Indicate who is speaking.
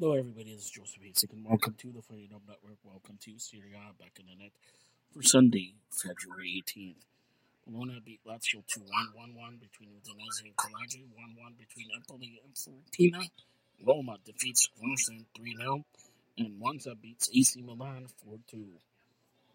Speaker 1: Hello, everybody. This is Joseph Hasek, and welcome to the FiredUp Network. Welcome to Serie back in the net for Sunday, February 18th. Bologna beat Lazio 2 1 1 1 between Udinese and Calabria, 1 1 between Empoli and Fiorentina. Roma defeats Roshan 3 0, and Monza beats AC Milan 4 2.